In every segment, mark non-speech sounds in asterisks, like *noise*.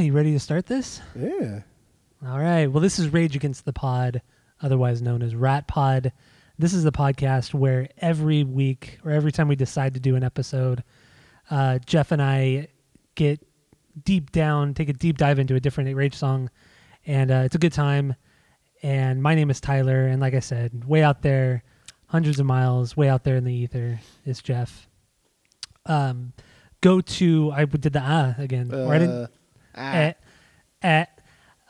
right, you ready to start this? Yeah. All right. Well, this is Rage Against the Pod, otherwise known as Rat Pod. This is the podcast where every week or every time we decide to do an episode, uh, Jeff and I get deep down, take a deep dive into a different Rage song, and uh, it's a good time. And my name is Tyler, and like I said, way out there, hundreds of miles, way out there in the ether is Jeff. Um, go to I did the ah again, or I didn't Uh. At, at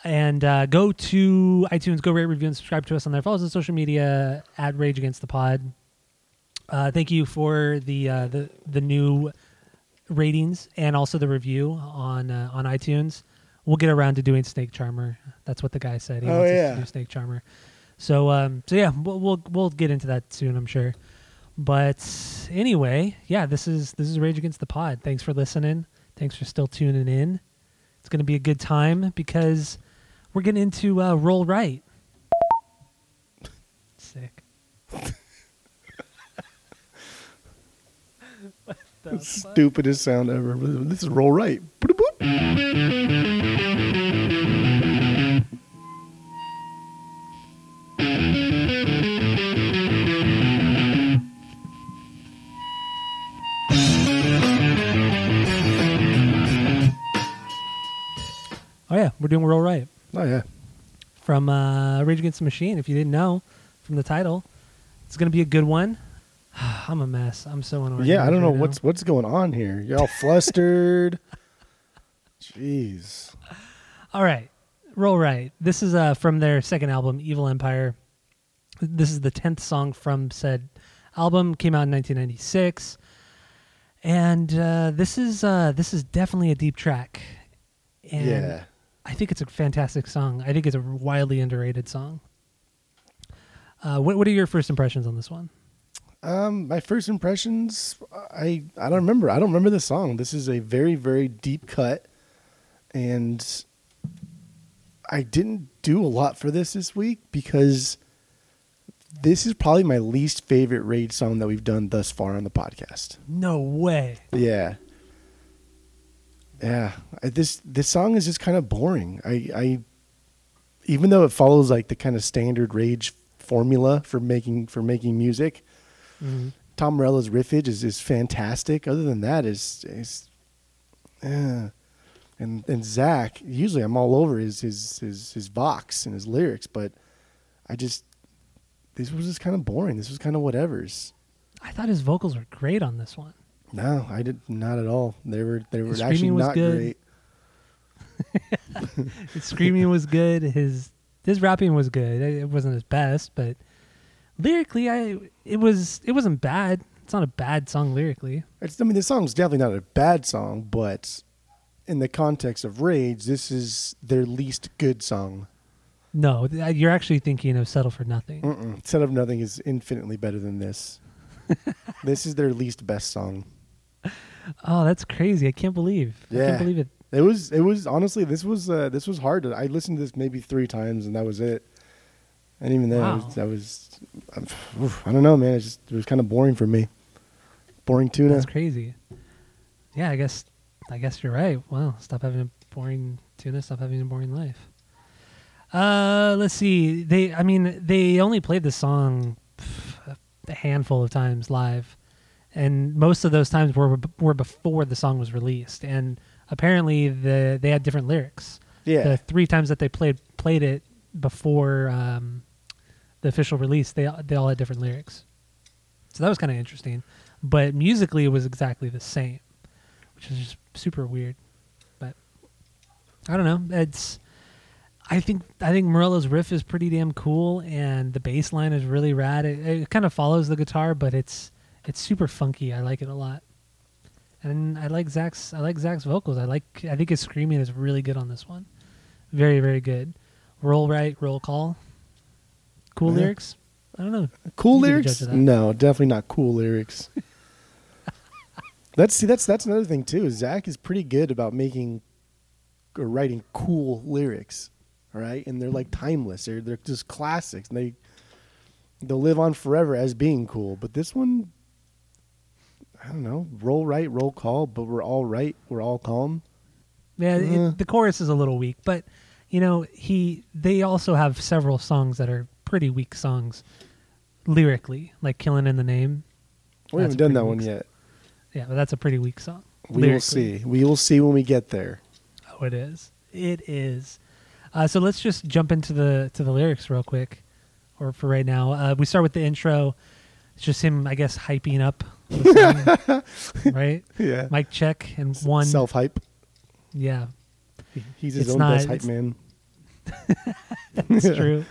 and uh, go to iTunes, go rate, review, and subscribe to us on there. Follow us on social media at Rage Against the Pod. Uh, thank you for the uh, the the new ratings and also the review on uh, on iTunes. We'll get around to doing Snake Charmer. That's what the guy said. He Oh, wants us yeah. to do Snake Charmer. So um so yeah, we'll, we'll we'll get into that soon, I'm sure. But anyway, yeah, this is this is Rage Against the Pod. Thanks for listening. Thanks for still tuning in. It's going to be a good time because we're getting into uh, roll right. Sick. *laughs* what the fuck? Stupidest sound ever. This is roll right. We're doing roll right Oh yeah. from uh, Rage Against the Machine. If you didn't know from the title, it's going to be a good one. *sighs* I'm a mess. I'm so annoying. Yeah, I don't know what's what's going on here. You're all flustered. *laughs* Jeez. All right, roll right. This is uh, from their second album, Evil Empire. This is the tenth song from said album. Came out in 1996, and uh, this is uh, this is definitely a deep track. And yeah. I think it's a fantastic song. I think it's a wildly underrated song. Uh, what What are your first impressions on this one? Um, my first impressions, I I don't remember. I don't remember the song. This is a very very deep cut, and I didn't do a lot for this this week because this is probably my least favorite Rage song that we've done thus far on the podcast. No way. Yeah. Yeah. This this song is just kind of boring. I I even though it follows like the kind of standard Rage formula for making for making music, Mhm. Tom Morello's riffage is, is fantastic. Other than that, is is, yeah. And and Zack, usually I'm all over his his his his vox and his lyrics, but I just this was just kind of boring. This was kind of whatever's. I thought his vocals were great on this one. No, I did not at all. They were they were His actually not good. great. *laughs* His screaming was good. His his rapping was good. It wasn't his best, but lyrically, I it was it wasn't bad. It's not a bad song lyrically. It's, I mean, the song's definitely not a bad song, but in the context of Rage, this is their least good song. No, th- you're actually thinking of "Settle for Nothing." Mm-mm. Set of Nothing is infinitely better than this. *laughs* this is their least best song. Oh, that's crazy! I can't believe. I Yeah. can't believe it. It was. It was honestly. This was. Uh, this was hard. I listened to this maybe three times, and that was it. And even then, I Wow. was. I was I'm- oof, I don't know, man. It just it was kind of boring for me. Boring tuna. That's crazy. Yeah, I guess. I guess you're right. Wow, stop having a boring tuna. Stop having a boring life. Uh, let's see. They, I mean, they only played the song pff, a handful of times live, and most of those times were were before the song was released. And apparently, the they had different lyrics. yeah. The three times that they played played it before um, the official release, they they all had different lyrics. So that was kind of interesting. But musically, it was exactly the same, which is just super weird. But I don't know. It's I think I think Morello's riff is pretty damn cool, and the bass line is really rad. It, it kind of follows the guitar, but it's it's super funky. I like it a lot, and I like Zack's I like Zack's vocals. I like I think his screaming is really good on this one, very very good. Roll right, roll call. Cool Yeah. lyrics. I don't know. Cool You lyrics? judge of that. No, definitely not cool lyrics. that's see, that's that's another thing too. Zack is pretty good about making or writing cool lyrics, all right, and they're like timeless. They're they're just classics. And they they'll live on forever as being cool. But this one, I don't know. Roll right, roll call, but we're all right. We're all calm. Yeah, it- Uh. the chorus is a little weak, but you know he they also have several songs that are pretty weak songs lyrically, like "Killing in the Name." We haven't done that one yet. Yeah, but that's a pretty weak song. We will see. We will see when we get there. Oh, it is. It is. Uh, so let's just jump into the to the lyrics real quick, or for right now. Uh, we start with the intro. It's just him, I guess, hyping up, *laughs* right? Yeah. Mic check and one. Self hype. Yeah, He's his It's own not- best hype man. *laughs* it's true.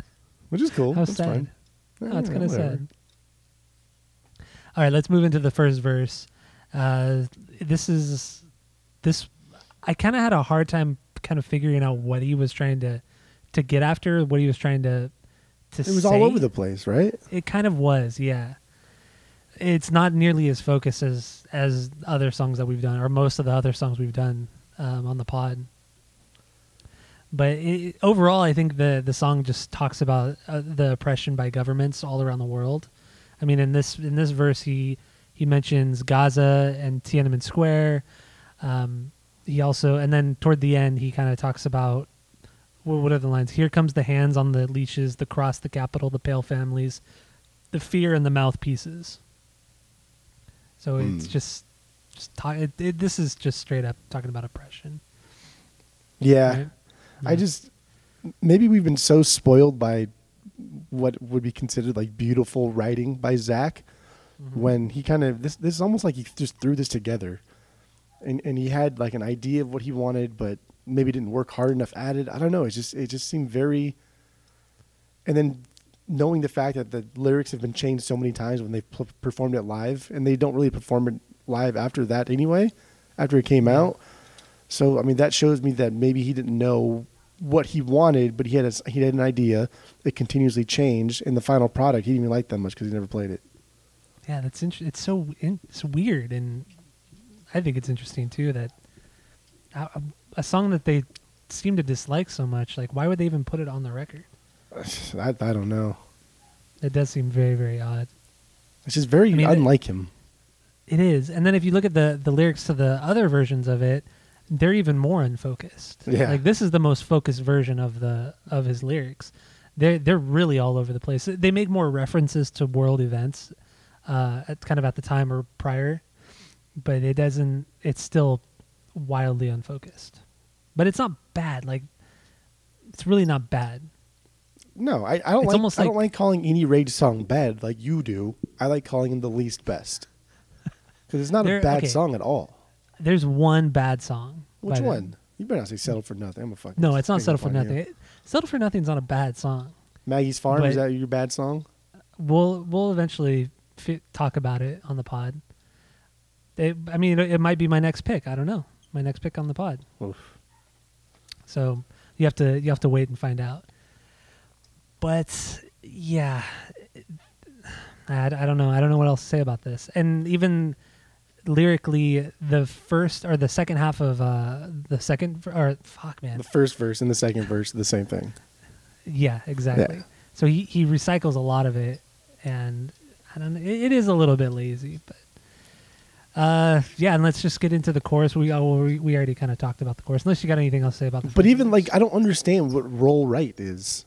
*laughs* Which is cool. How That's sad. fine. No, it's Yeah, kind of sad. All right, let's move into the first verse. Uh, this is this. I kind of had a hard time kind of figuring out what he was trying to to get after, what he was trying to to. It was say. all over the place, right? It kind of was, yeah. It's not nearly as focused as as other songs that we've done, or most of the other songs we've done um, on the pod. But it, overall, I think the the song just talks about uh, the oppression by governments all around the world. I mean, in this in this verse, he he mentions Gaza and Tiananmen Square. Um, he also, and then toward the end, he kind of talks about well, what are the lines? Here comes the hands on the leashes, the cross, the capital, the pale families, the fear, and the mouthpieces. So it's Hmm. just, just talk, it, it, this is just straight up talking about oppression. Yeah. right? I just maybe we've been so spoiled by what would be considered like beautiful writing by Zack Mhm. when he kind of this this is almost like he just threw this together. And and he had like an idea of what he wanted but maybe didn't work hard enough at it. I don't know, it just it just seemed very and then knowing the fact that the lyrics have been changed so many times when they've p- performed it live and they don't really perform it live after that anyway after it came out so I mean that shows me that maybe he didn't know what he wanted, but he had a, he had an idea. It continuously changed, and the final product he didn't even like that much because he never played it. Yeah, that's int- it's so in- it's weird, and I think it's interesting too that a, a song that they seem to dislike so much, like why would they even put it on the record? *sighs* I, I don't know. It does seem very very odd. It's just very I mean, unlike him. It is, and then if you look at the the lyrics to the other versions of it, they're even more unfocused. Yeah. like this is the most focused version of the of his lyrics. They're they're really all over the place. They make more references to world events, uh, at kind of at the time or prior, but it doesn't. It's still wildly unfocused, but it's not bad. Like it's really not bad. No, I, I don't It's like. almost I don't like- like calling any Rage song bad like you do. I like calling him the least best *laughs* because it's not There- a bad okay. song at all. There's one bad song. Which them. one? You better not say "Settle for Nothing." I'm a fucking. No, it's not settle for nothing. It- Settle for nothing's not a bad song. Maggie's Farm is that your bad song? we'll we'll eventually talk about it on the pod. It, I mean, it, it might be my next pick. I don't know. My next pick on the pod. Oof. So you have to you have to wait and find out. But yeah, I, I don't know. I don't know what else to say about this. And even lyrically, the first or the second half of uh, the second or fuck man, The first verse and the second verse the same thing. Yeah, exactly. Yeah. So he, he recycles a lot of it, and I don't know. It, it is a little bit lazy, but uh, yeah. And let's just get into the chorus. We oh, we, we already kind of talked about the chorus. Unless you got anything else to say about the. But even verse. like, I don't understand what roll right is.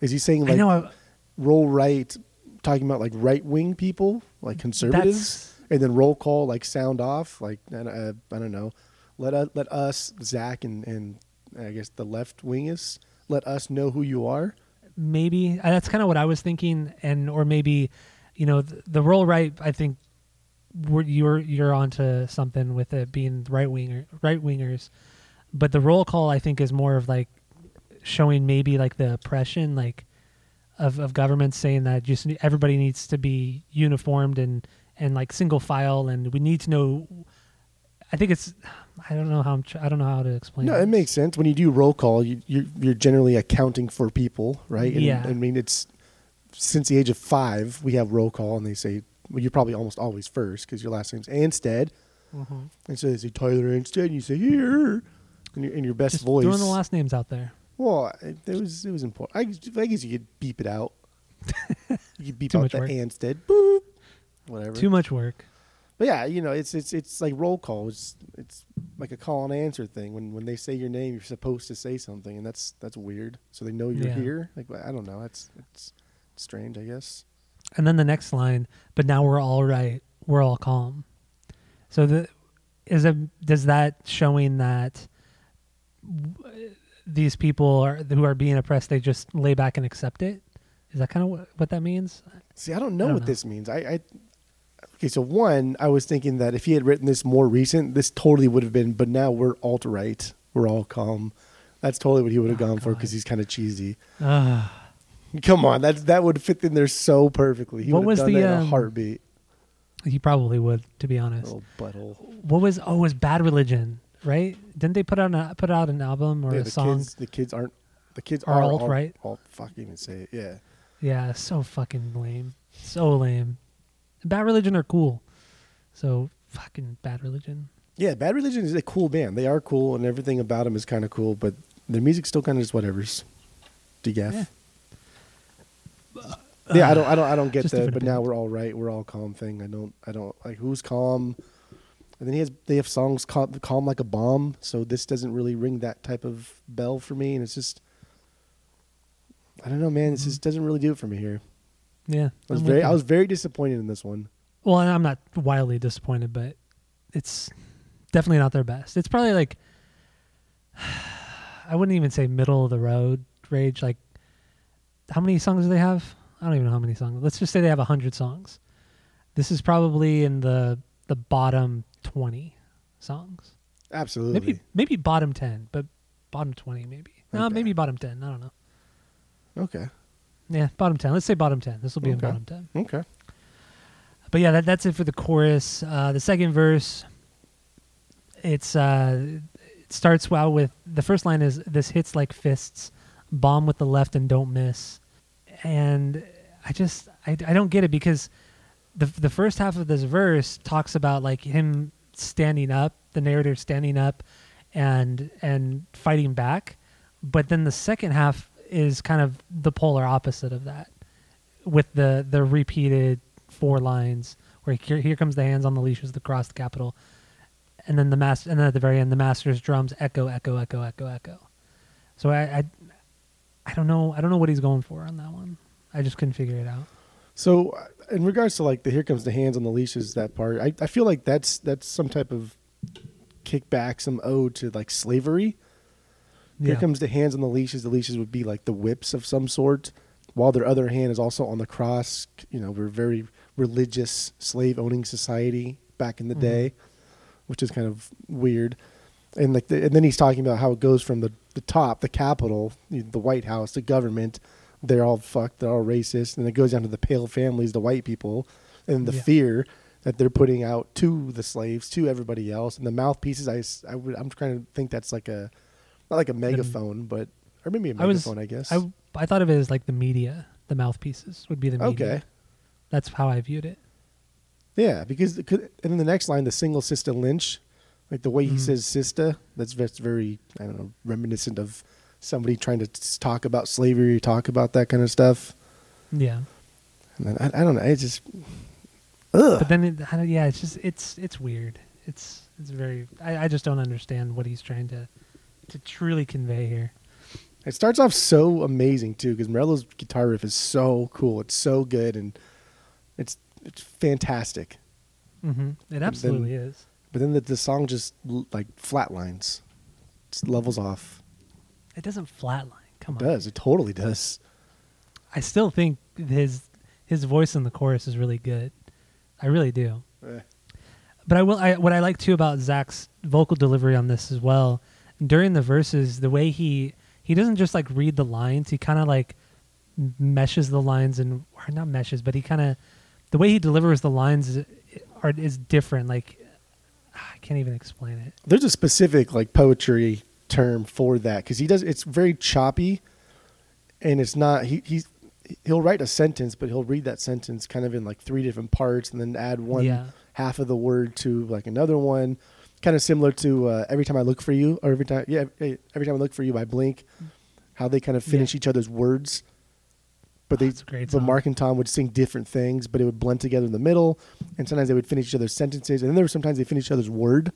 Is he saying I like know I- roll right, talking about like right wing people, like conservatives, and then roll call like sound off, like uh, I don't know, let us, let us Zack and and I guess the left wingists let us know who you are. maybe uh, that's kind of what I was thinking, and or maybe you know the, the roll right. I think we're, you're you're onto something with it being right winger right wingers, but the roll call I think is more of like showing maybe like the oppression like of of governments saying that just everybody needs to be uniformed and and like single file and we need to know. I think it's I don't know how I'm tr- I don't know how to explain. No, it this. makes sense when you do roll call. You you're, you're generally accounting for people, right? And, Yeah. I mean, it's since the age of five we have roll call, and they say well, you're probably almost always first because your last name's Anstead. Mhm. And so they say Tyler Anstead, and you say here in your, in your best Just voice. throwing the last names out there. Well, it, it was it was important. I, guess- I guess you could beep it out. *laughs* you could beep Too out the work. Anstead, boop, whatever. Too much work. But yeah, you know, it's it's it's like roll call. It's it's like a call and answer thing. When when they say your name, you're supposed to say something, and that's that's weird. So they know you're Yeah. here. Like I don't know. That's it's strange, I guess. And then the next line, but now we're all right. We're all calm. So the is it does that showing that w- these people are who are being oppressed they just lay back and accept it? Is that kind of what, what that means? See, I don't know I don't what know. this means. I, I okay. So one, I was thinking that if he had written this more recent, this totally would have been. But now we're alt right. We're all calm. That's totally what he would have Oh, gone for because he's kind of cheesy. Uh, Come on, that that would fit in there so perfectly. He What was done the, that in a um, heartbeat. he probably would, to be honest. What was oh, it was Bad Religion, right? Didn't they put out a, put out an album or yeah, a the song? kids, the kids aren't. The kids Are alt alt right? Alt, fuck, even say it. Yeah. Yeah, so fucking lame. So lame. Bad Religion are cool. So fucking Bad Religion. Yeah, Bad Religion is a cool band. They are cool, and everything about them is kind of cool. But their music's still kind of just whatever's. DGAF. Yeah. Yeah, I don't, I don't, I don't get that. But now we're all right. We're all calm thing. I don't, I don't like who's calm. And then he has, they have songs called "Calm Like a Bomb," so this doesn't really ring that type of bell for me. And it's just, I don't know, man. This Mm-hmm. just doesn't really do it for me here. Yeah. I was I'm very, I was very disappointed in this one. Well, I'm not wildly disappointed, but it's definitely not their best. It's probably like *sighs* I wouldn't even say middle of the road rage. Like, how many songs do they have? I don't even know how many songs. Let's just say they have a hundred songs. This is probably in the the bottom twenty songs. Absolutely. Maybe maybe bottom ten, but bottom twenty maybe. No, Okay. maybe bottom ten. I don't know. Okay. Yeah, bottom ten. Let's say bottom ten. This will be in Okay. bottom ten. Okay. But yeah, that, that's it for the chorus. Uh, the second verse, it's uh, it starts well with the first line is this hits like fists, bomb with the left and don't miss, and I just I, I don't get it because the the first half of this verse talks about like him standing up, the narrator standing up, and and fighting back, but then the second half is kind of the polar opposite of that with the the repeated four lines where here, here comes the hands on the leashes across the capital and then the master and then at the very end the master's drums echo echo echo echo echo. So I, I i don't know i don't know what he's going for on that one. I just couldn't figure it out So, uh, in regards to like the "Here Comes the Hands on the Leashes" that part, I, I feel like that's that's some type of kickback, some ode to like slavery. Here Yeah. comes the hands on the leashes. The leashes would be like the whips of some sort, while their other hand is also on the cross. You know, we're very religious slave owning society back in the Mhm. day, which is kind of weird. And like, the, and then he's talking about how it goes from the the top, the capital, the White House, the government. They're all fucked. They're all racist, and it goes down to the pale families, the white people, and the Yeah. fear that they're putting out to the slaves, to everybody else, and the mouthpieces. I, I would, I'm trying to think that's like a, not like a megaphone, but or maybe a I was- megaphone, I, guess. I, I thought of it as like the media the mouthpieces would be the media okay, that's how i viewed it yeah, because it could, and then the next line, the single sister Lynch, like the way he Mhm. says sister, that's that's very I don't know reminiscent of somebody trying to talk about slavery, talk about that kind of stuff. yeah And then, I, I don't know, it's just, ugh. but then it, I yeah it's just it's it's weird it's it's very I, I just don't understand what he's trying to to truly convey here It starts off so amazing too, because Morello's guitar riff is so cool. It's so good, and it's it's fantastic. hmm it absolutely is But then the, the song just like flatlines, just levels off. It doesn't flatline come It on does. It totally does. I still think his his voice in the chorus is really good. I really do. Eh. But I will. I, what I like too about Zack's vocal delivery on this as well, during the verses, the way he he doesn't just like read the lines. He kind of like meshes the lines and or not meshes, but he kind of the way he delivers the lines is, are is different. Like I can't even explain it. There's a specific like poetry term for that because he does. It's very choppy, and it's not. He he's he'll write a sentence, but he'll read that sentence kind of in like three different parts, and then add one Yeah. half of the word to like another one. Kind of similar to uh, every time I look for you, or every time yeah, every time I look for you by Blink, how they kind of finish each other's words. but they That's great but. Mark and Tom would sing different things, but it would blend together in the middle, and sometimes they would finish each other's sentences, and then there were sometimes they finish each other's word.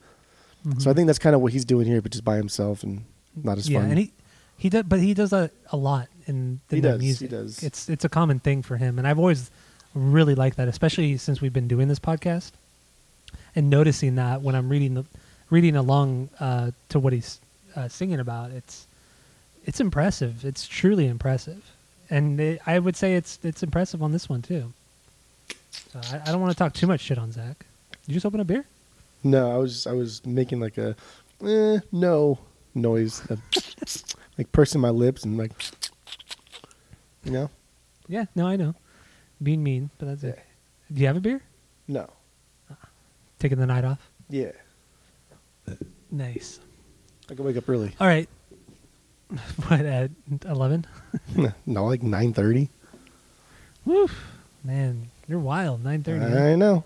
So I think that's kind of what he's doing here, but just by himself and not as yeah, fun. and he he does, but he does that a lot in, the He does, he music. does. It's it's a common thing for him, and I've always really liked that, especially since we've been doing this podcast and noticing that when I'm reading the reading along uh, to what he's uh, singing about, it's it's impressive. It's truly impressive, and it, I would say it's it's impressive on this one too. So I, I don't want to talk too much shit on Zack. Did you just open a beer? No, I was I was making like a eh, no noise, uh, *laughs* like pursing my lips and like you know Yeah, no, I know. Being mean, but that's it. Do you have a beer? no Taking the night off? yeah. Nice. I can wake up early. All right. *laughs* What at eleven? *laughs* no, like nine thirty. Woo, man, you're wild. Nine thirty. I know.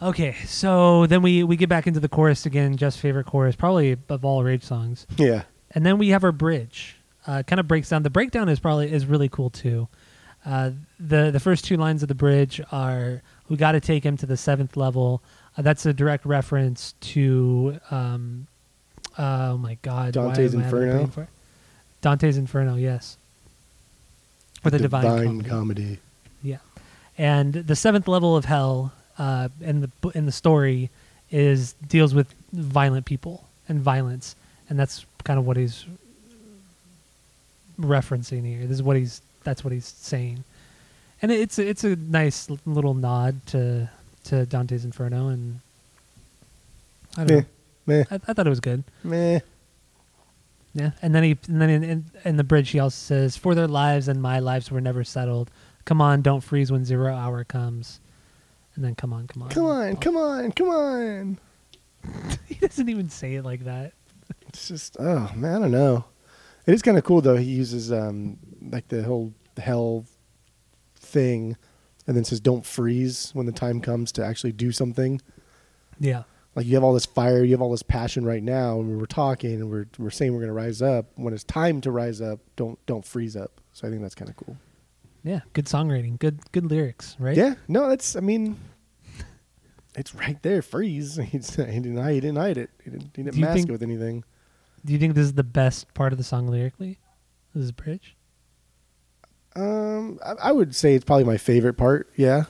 Okay, so then we we get back into the chorus again. Just favorite chorus, probably of all rage songs. Yeah. And then we have our bridge. Uh, kind of breaks down. The breakdown is probably is really cool too. Uh, the the first two lines of the bridge are "We got to take him to the seventh level." Uh, that's a direct reference to um, oh my god, Dante's am I having a Inferno? brain for it? Dante's Inferno, yes, or the Divine, Comedy. comedy. Yeah, and the seventh level of hell uh, in the in the story is deals with violent people and violence, and that's kind of what he's referencing here. This is what he's that's what he's saying, and it's it's a nice little nod to to Dante's Inferno, and I don't Meh, know. meh, I, I thought it was good. meh. Yeah, and then he and then in, in, in the bridge he also says, "For their lives and my lives were never settled. Come on, don't freeze when zero hour comes." And then come on, come on, Come on, come on, come on. *laughs* he doesn't even say it like that. It's just oh man, I don't know. It is kind of cool though. He uses um like the whole hell thing, and then says don't freeze when the time comes to actually do something. Yeah, Like you have all this fire, you have all this passion right now, and we're talking and we're we're saying we're gonna rise up. When it's time to rise up, don't don't freeze up. So I think that's kind of cool. Yeah, good songwriting, good good lyrics, right? Yeah, no, that's I mean, it's right there. Freeze. He didn't hide. He didn't hide it. He didn't, he didn't Do you mask think- it with anything. Do you think this is the best part of the song lyrically? This is bridge. Um, I, I would say it's probably my favorite part. Yeah,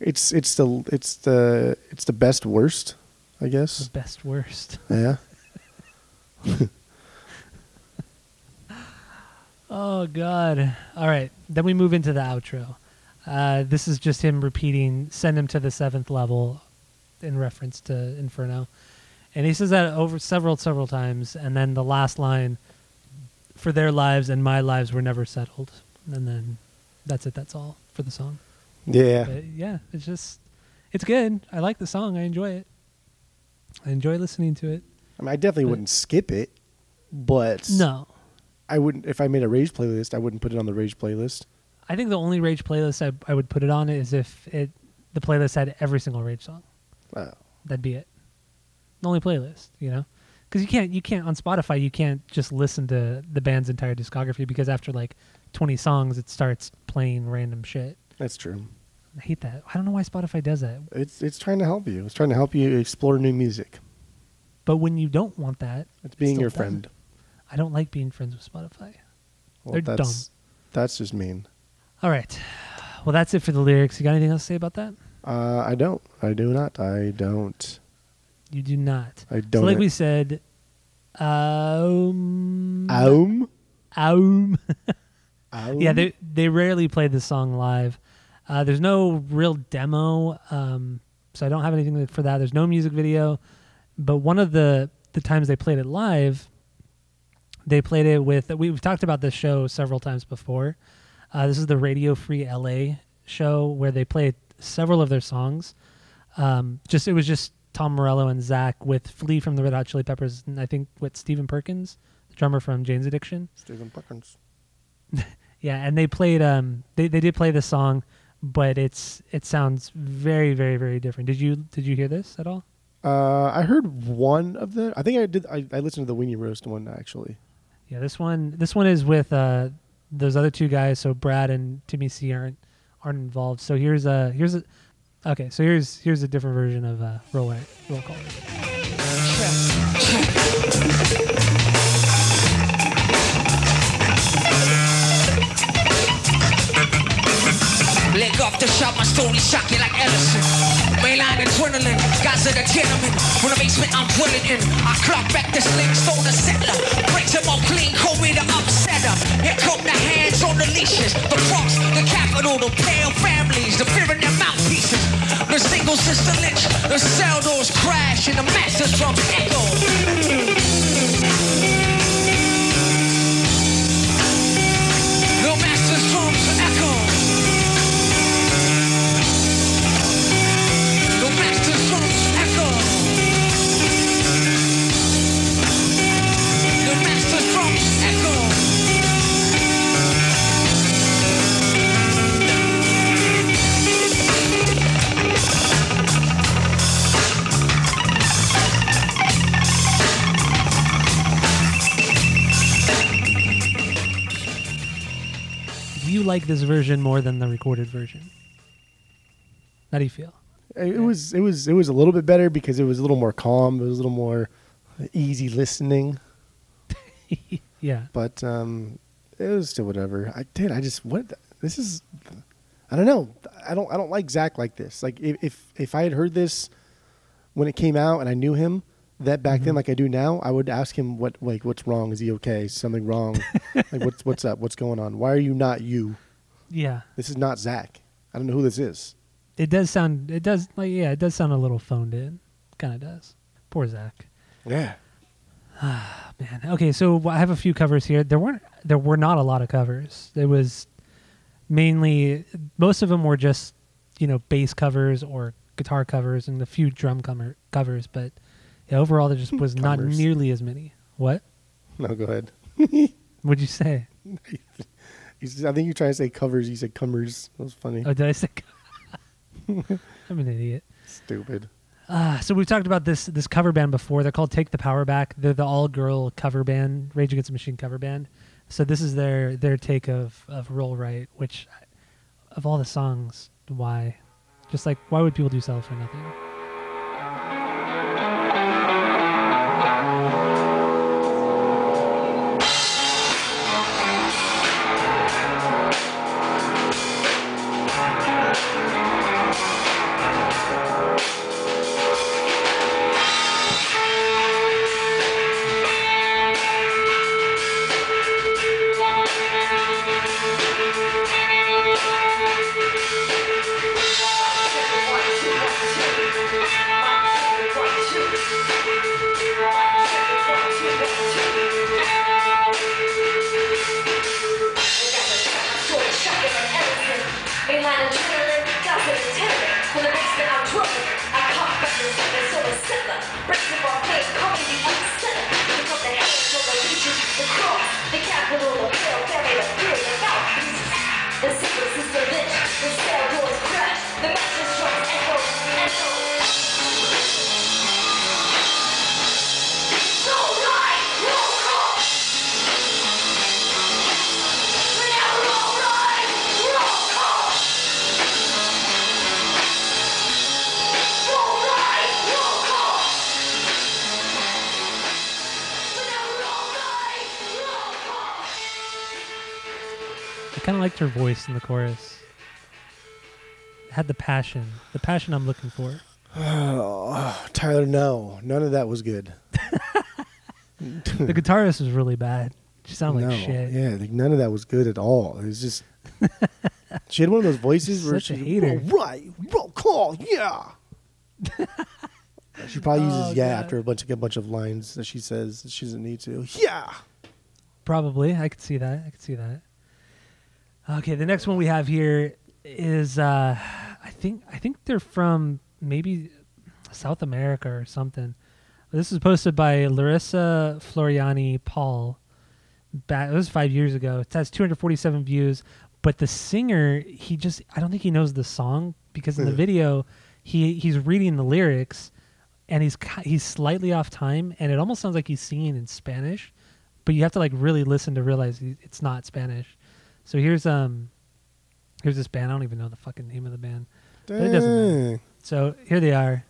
it's it's the it's the it's the best worst, I The guess. best worst. Yeah. *laughs* Oh God! All right, then we move into the outro. Uh, this is just him repeating, "Send him to the seventh level," in reference to Inferno, and he says that over several, several times. And then the last line, "For their lives and my lives were never settled," and then that's it. That's all for the song. Yeah. But yeah, it's just, it's good. I like the song. I enjoy it. I enjoy listening to it. I mean, I definitely But- wouldn't skip it, but No, I wouldn't if I made a rage playlist. I wouldn't put it on the rage playlist. I think the only Rage playlist I, I would put it on is if it the playlist had every single Rage song. Wow. That'd be it. The only playlist, you know, because you can't you can't on Spotify you can't just listen to the band's entire discography because after like twenty songs it starts playing random shit. That's true. I hate that. I don't know why Spotify does that. It's it's trying to help you. It's trying to help you explore new music. But when you don't want that, It's being your friend. it. I don't like being friends with Spotify. Well, They're that's, That's just mean. All right. Well, that's it for the lyrics. You got anything else to say about that? Uh, I don't. I do not. I don't. You do not. I don't. like we said, um, Aum. Aum. Aum. Yeah, they they rarely play this song live. Uh, there's no real demo, um, so I don't have anything for that. There's no music video, but one of the the times they played it live, they played it with. We've talked about this show several times before. Uh, this is the Radio Free LA show where they played several of their songs. Um, just it was just Tom Morello and Zack with Flea from the Red Hot Chili Peppers, and I think with Stephen Perkins, the drummer from Jane's Addiction. Stephen Perkins. *laughs* Yeah, and they played um they, they did play the song, but it's it sounds very very very different. Did you did you hear this at all? Uh, I heard one of the. I think I did. I, I listened to the Weenie Roast one actually. Yeah, this one this one is with uh those other two guys, so Brad and Timmy C aren't aren't involved. So here's a here's a okay. So here's here's a different version of uh, roll roll call. Leg off the my story shocking like Ellison. Mainline adrenaline, guys are the gentlemen. When the basement I'm dwelling in, I clock back the sling, stone the settler. Breaks them all clean, call me the upsetter. Here come the hands on the leashes, the cross, the capital, the pale families, the fear in their mouthpieces. The single sister lynch, the cell doors crash, and the master drums echo. Like this version more than the recorded version? How do you feel? It was it was it was a little bit better because it was a little more calm. It was a little more easy listening. *laughs* Yeah. But um, it was still whatever. I did. I just what this is. I don't know. I don't. I don't like Zack like this. Like if if, if I had heard this when it came out and I knew him that back then, like I do now, I would ask him what like what's wrong. Is he okay? Is something wrong? *laughs* like what's what's up? What's going on? Why are you not you? Yeah. This is not Zack. I don't know who this is. It does sound. It does like yeah. It does sound a little phoned in. Kind of does. Poor Zack. Yeah. Ah *sighs* man. Okay, so I have a few covers here. There weren't. There were not a lot of covers. There was mainly most of them were just you know bass covers or guitar covers and a few drum cover, covers. But yeah, overall there just was not nearly as many. What? No, go ahead. *laughs* What'd you say? *laughs* You I think you're trying to say covers. You said cummers. That was funny. Oh, did I say? *laughs* I'm an idiot. Stupid. Uh, so we've talked about this this cover band before. They're called Take the Power Back. They're the all girl cover band, Rage Against the Machine cover band. So this is their their take of of Roll Right, which of all the songs, why? Just like why would people do Sell for Nothing? Liked her voice in the chorus. It had the passion, the passion I'm looking for. Oh, *sighs* Tyler, no, none of that was good. *laughs* The guitarist was really bad. She sounded no, like shit. yeah, like, none of that was good at all. It was just *laughs* she had one of those voices where she hater. "Roll right, roll call, yeah. she probably uses *laughs* Oh, yeah God. after a bunch of a bunch of lines that she says that she doesn't need to. Yeah. Probably. I could see that. I could see that. Okay, the next one we have here is uh I think I think they're from maybe South America or something. This is posted by Larissa Floriani Paul. Back, it was five years ago. It has 247 views, but the singer he just I don't think he knows the song because in the video he he's reading the lyrics and he's he's slightly off time and it almost sounds like he's singing in Spanish, but you have to like really listen to realize it's not Spanish. So here's um, here's this band. I don't even know the fucking name of the band. But it doesn't matter. So here they are.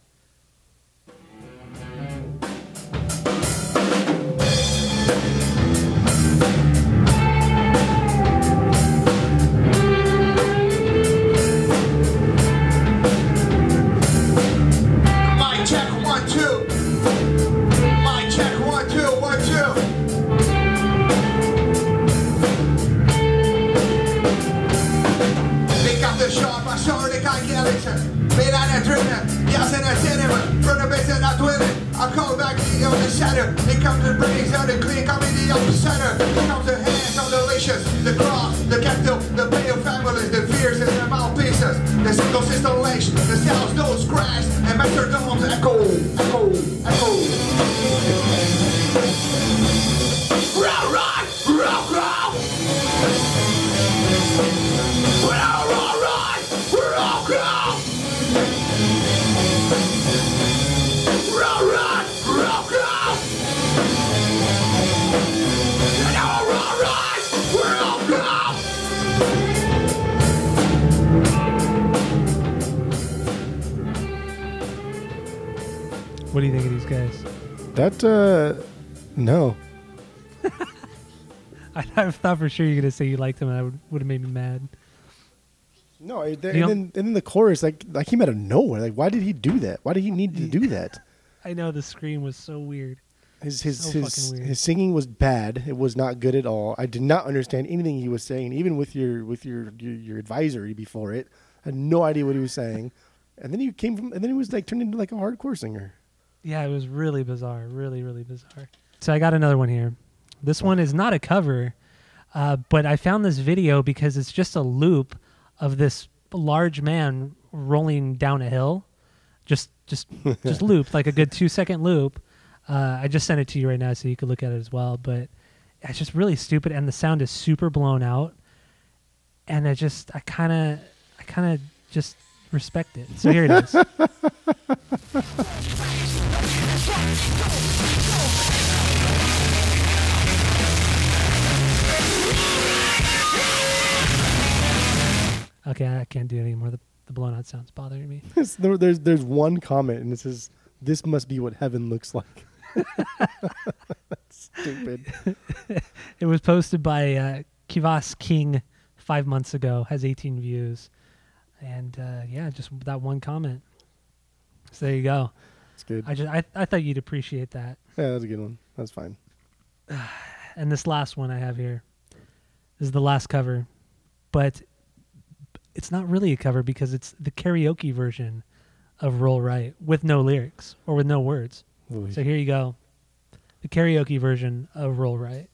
The on the shadow It comes to brains on the clean, come in the epicenter It comes to hands on the leashes The cross, the capital, the pale families The fears and the mouthpieces The single system lace, the cells, no scratch. And master domes echo, That uh, no. *laughs* I, I thought for sure you were gonna say you liked him, and I would would have made me mad. No, and then and then the chorus like like came out of nowhere. Like, why did he do that? Why did he need to do *laughs* that? I know the scream was so weird. His his So his, weird. his singing was bad. It was not good at all. I did not understand anything he was saying, even with your with your your, your advisory before it. I had no idea what he was saying. And then he came from, and then he was like turned into like a hardcore singer. Yeah, it was really bizarre, really, really bizarre. So I got another one here. This one is not a cover, uh, but I found this video because it's just a loop of this large man rolling down a hill, just just *laughs* just looped like a good two second loop. Uh, I just sent it to you right now so you could look at it as well. But it's just really stupid, and the sound is super blown out. And I just, I kind of, I kind of just respect it. So here it is. Okay, I can't do it anymore. The, the blown out sound's bothering me. *laughs* there, there's there's one comment, and it says, "This must be what heaven looks like." *laughs* That's stupid. *laughs* It was posted by uh, Kivas King five months ago. Has 18 views, and uh, yeah, just that one comment. So there you go. It's good. I just I, I thought you'd appreciate that. yeah, that's a good one. That's fine. *sighs* And this last one I have here is the last cover, but it's not really a cover because it's the karaoke version of Roll Right with no lyrics or with no words. Ooh, So here you go. The karaoke version of Roll Right.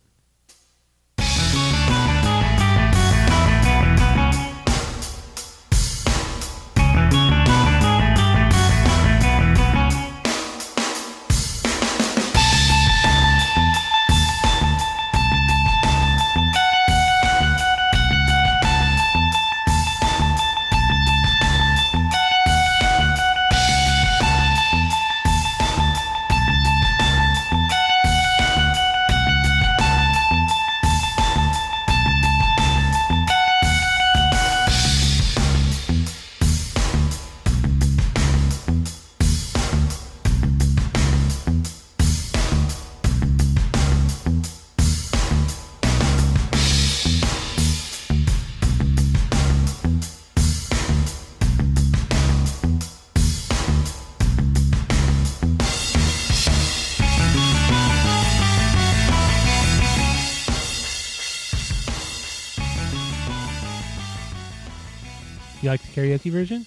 Karaoke version?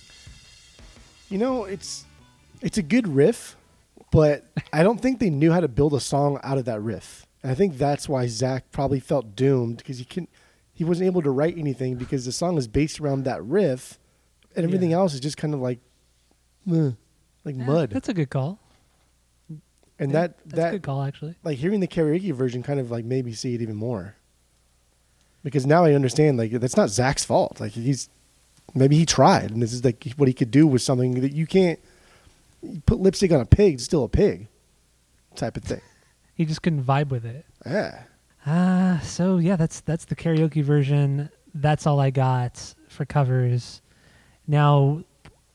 You know, it's it's a good riff, but I don't think they knew how to build a song out of that riff. And I think that's why Zack probably felt doomed because he can he wasn't able to write anything because the song is based around that riff, and everything Yeah. else is just kind of like, like Yeah, mud. That's a good call. and Yeah, that that's a that good call actually. like hearing the karaoke version kind of like made me see it even more. Because now I understand like that's not Zack's fault. Like he's maybe he tried and this is like what he could do with something that you can't you put lipstick on a pig, it's still a pig type of thing. *laughs* He just couldn't vibe with it. Yeah. Uh, so yeah, that's that's the karaoke version. that's all I got for covers. Now,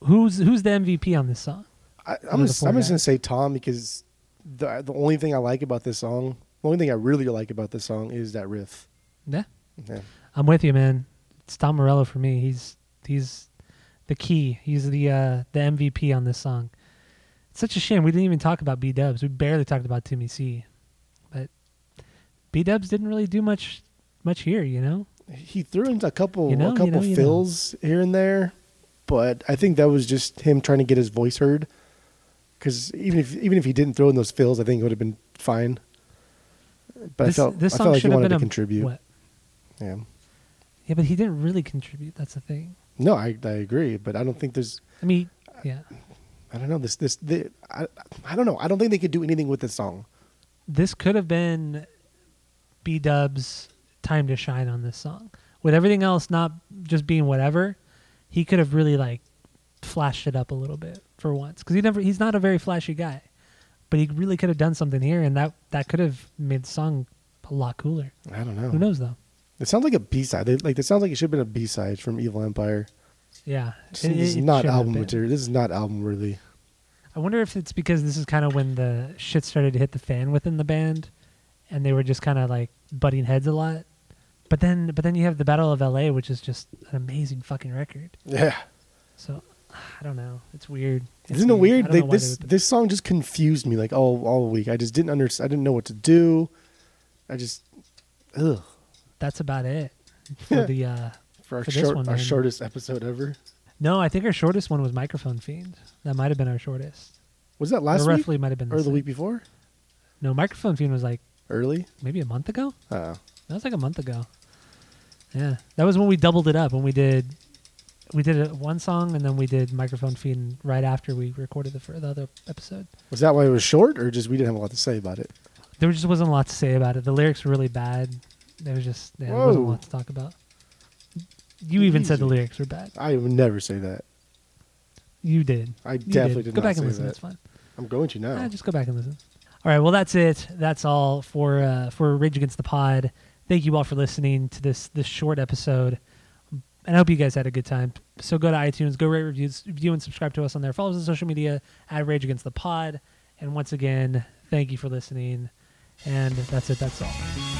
who's who's the MVP on this song? I, i'm just, I'm just gonna say Tom because the the only thing I like about this song, the only thing I really like about this song is that riff. Yeah, Yeah. I'm with you, man. It's Tom Morello for me. He's he's the key. He's the uh, the MVP on this song. It's such a shame we didn't even talk about B Dubs. We barely talked about Timmy C, but B Dubs didn't really do much much here. You know, He threw in a couple You know, a you couple know, you know. fills here and there, but I think that was just him trying to get his voice heard. Because even if even if he didn't throw in those fills, I think it would have been fine. But this, I felt this I song felt like he should have wanted to a contribute. What? Yeah. Yeah, but he didn't really contribute. That's the thing. No, I I agree, but I don't think there's I mean, yeah, I don't know this this the, I I don't know. I don't think they could do anything with this song. this could have been B Dub's time to shine on this song. With everything else not just being whatever, he could have really like flashed it up a little bit for once because he never he's not a very flashy guy, but he really could have done something here, and that that could have made the song a lot cooler. I don't know. Who knows though? It sounds like a B side. Like it sounds like it should have been a B side from Evil Empire. Yeah, This it- is it not album material. This is not album worthy. I wonder if it's because this is kind of when the shit started to hit the fan within the band, and they were just kind of like butting heads a lot. But then, but then you have the Battle of L.A., which is just an amazing fucking record. Yeah. So I don't know. It's weird. It's Isn't it weird? They, this would- this song just confused me like all all week. I just didn't understand. I didn't know what to do. I just ugh that's about it *laughs* for the. uh for our For short one, our shortest episode ever. No, I think our shortest one was Microphone Fiend. That might have been our shortest. Was that last or week roughly might have been or the same. week before? No, Microphone Fiend was like Early. maybe a month ago. Uh, That was like a month ago. Yeah, that was when we doubled it up. When we did, we did a, one song and then we did Microphone Fiend right after we recorded the the other episode. was that why it was short, or just we didn't have a lot to say about it? There just wasn't a lot to say about it. The lyrics were really bad. There was just yeah, there wasn't a Whoa. lot to talk about. You even said the Easy. lyrics were bad. I would never say that. You did. I You definitely did Go not back and say listen. that. It's fine. I'm going to now. Ah, just go back and listen. All right. Well, that's it. That's all for uh, for Rage Against the Pod. Thank you all for listening to this this short episode, and I hope you guys had a good time. So go to iTunes, go rate reviews, review and subscribe to us on there. Follow us on social media at Rage Against the Pod. And once again, thank you for listening. And that's it. That's all.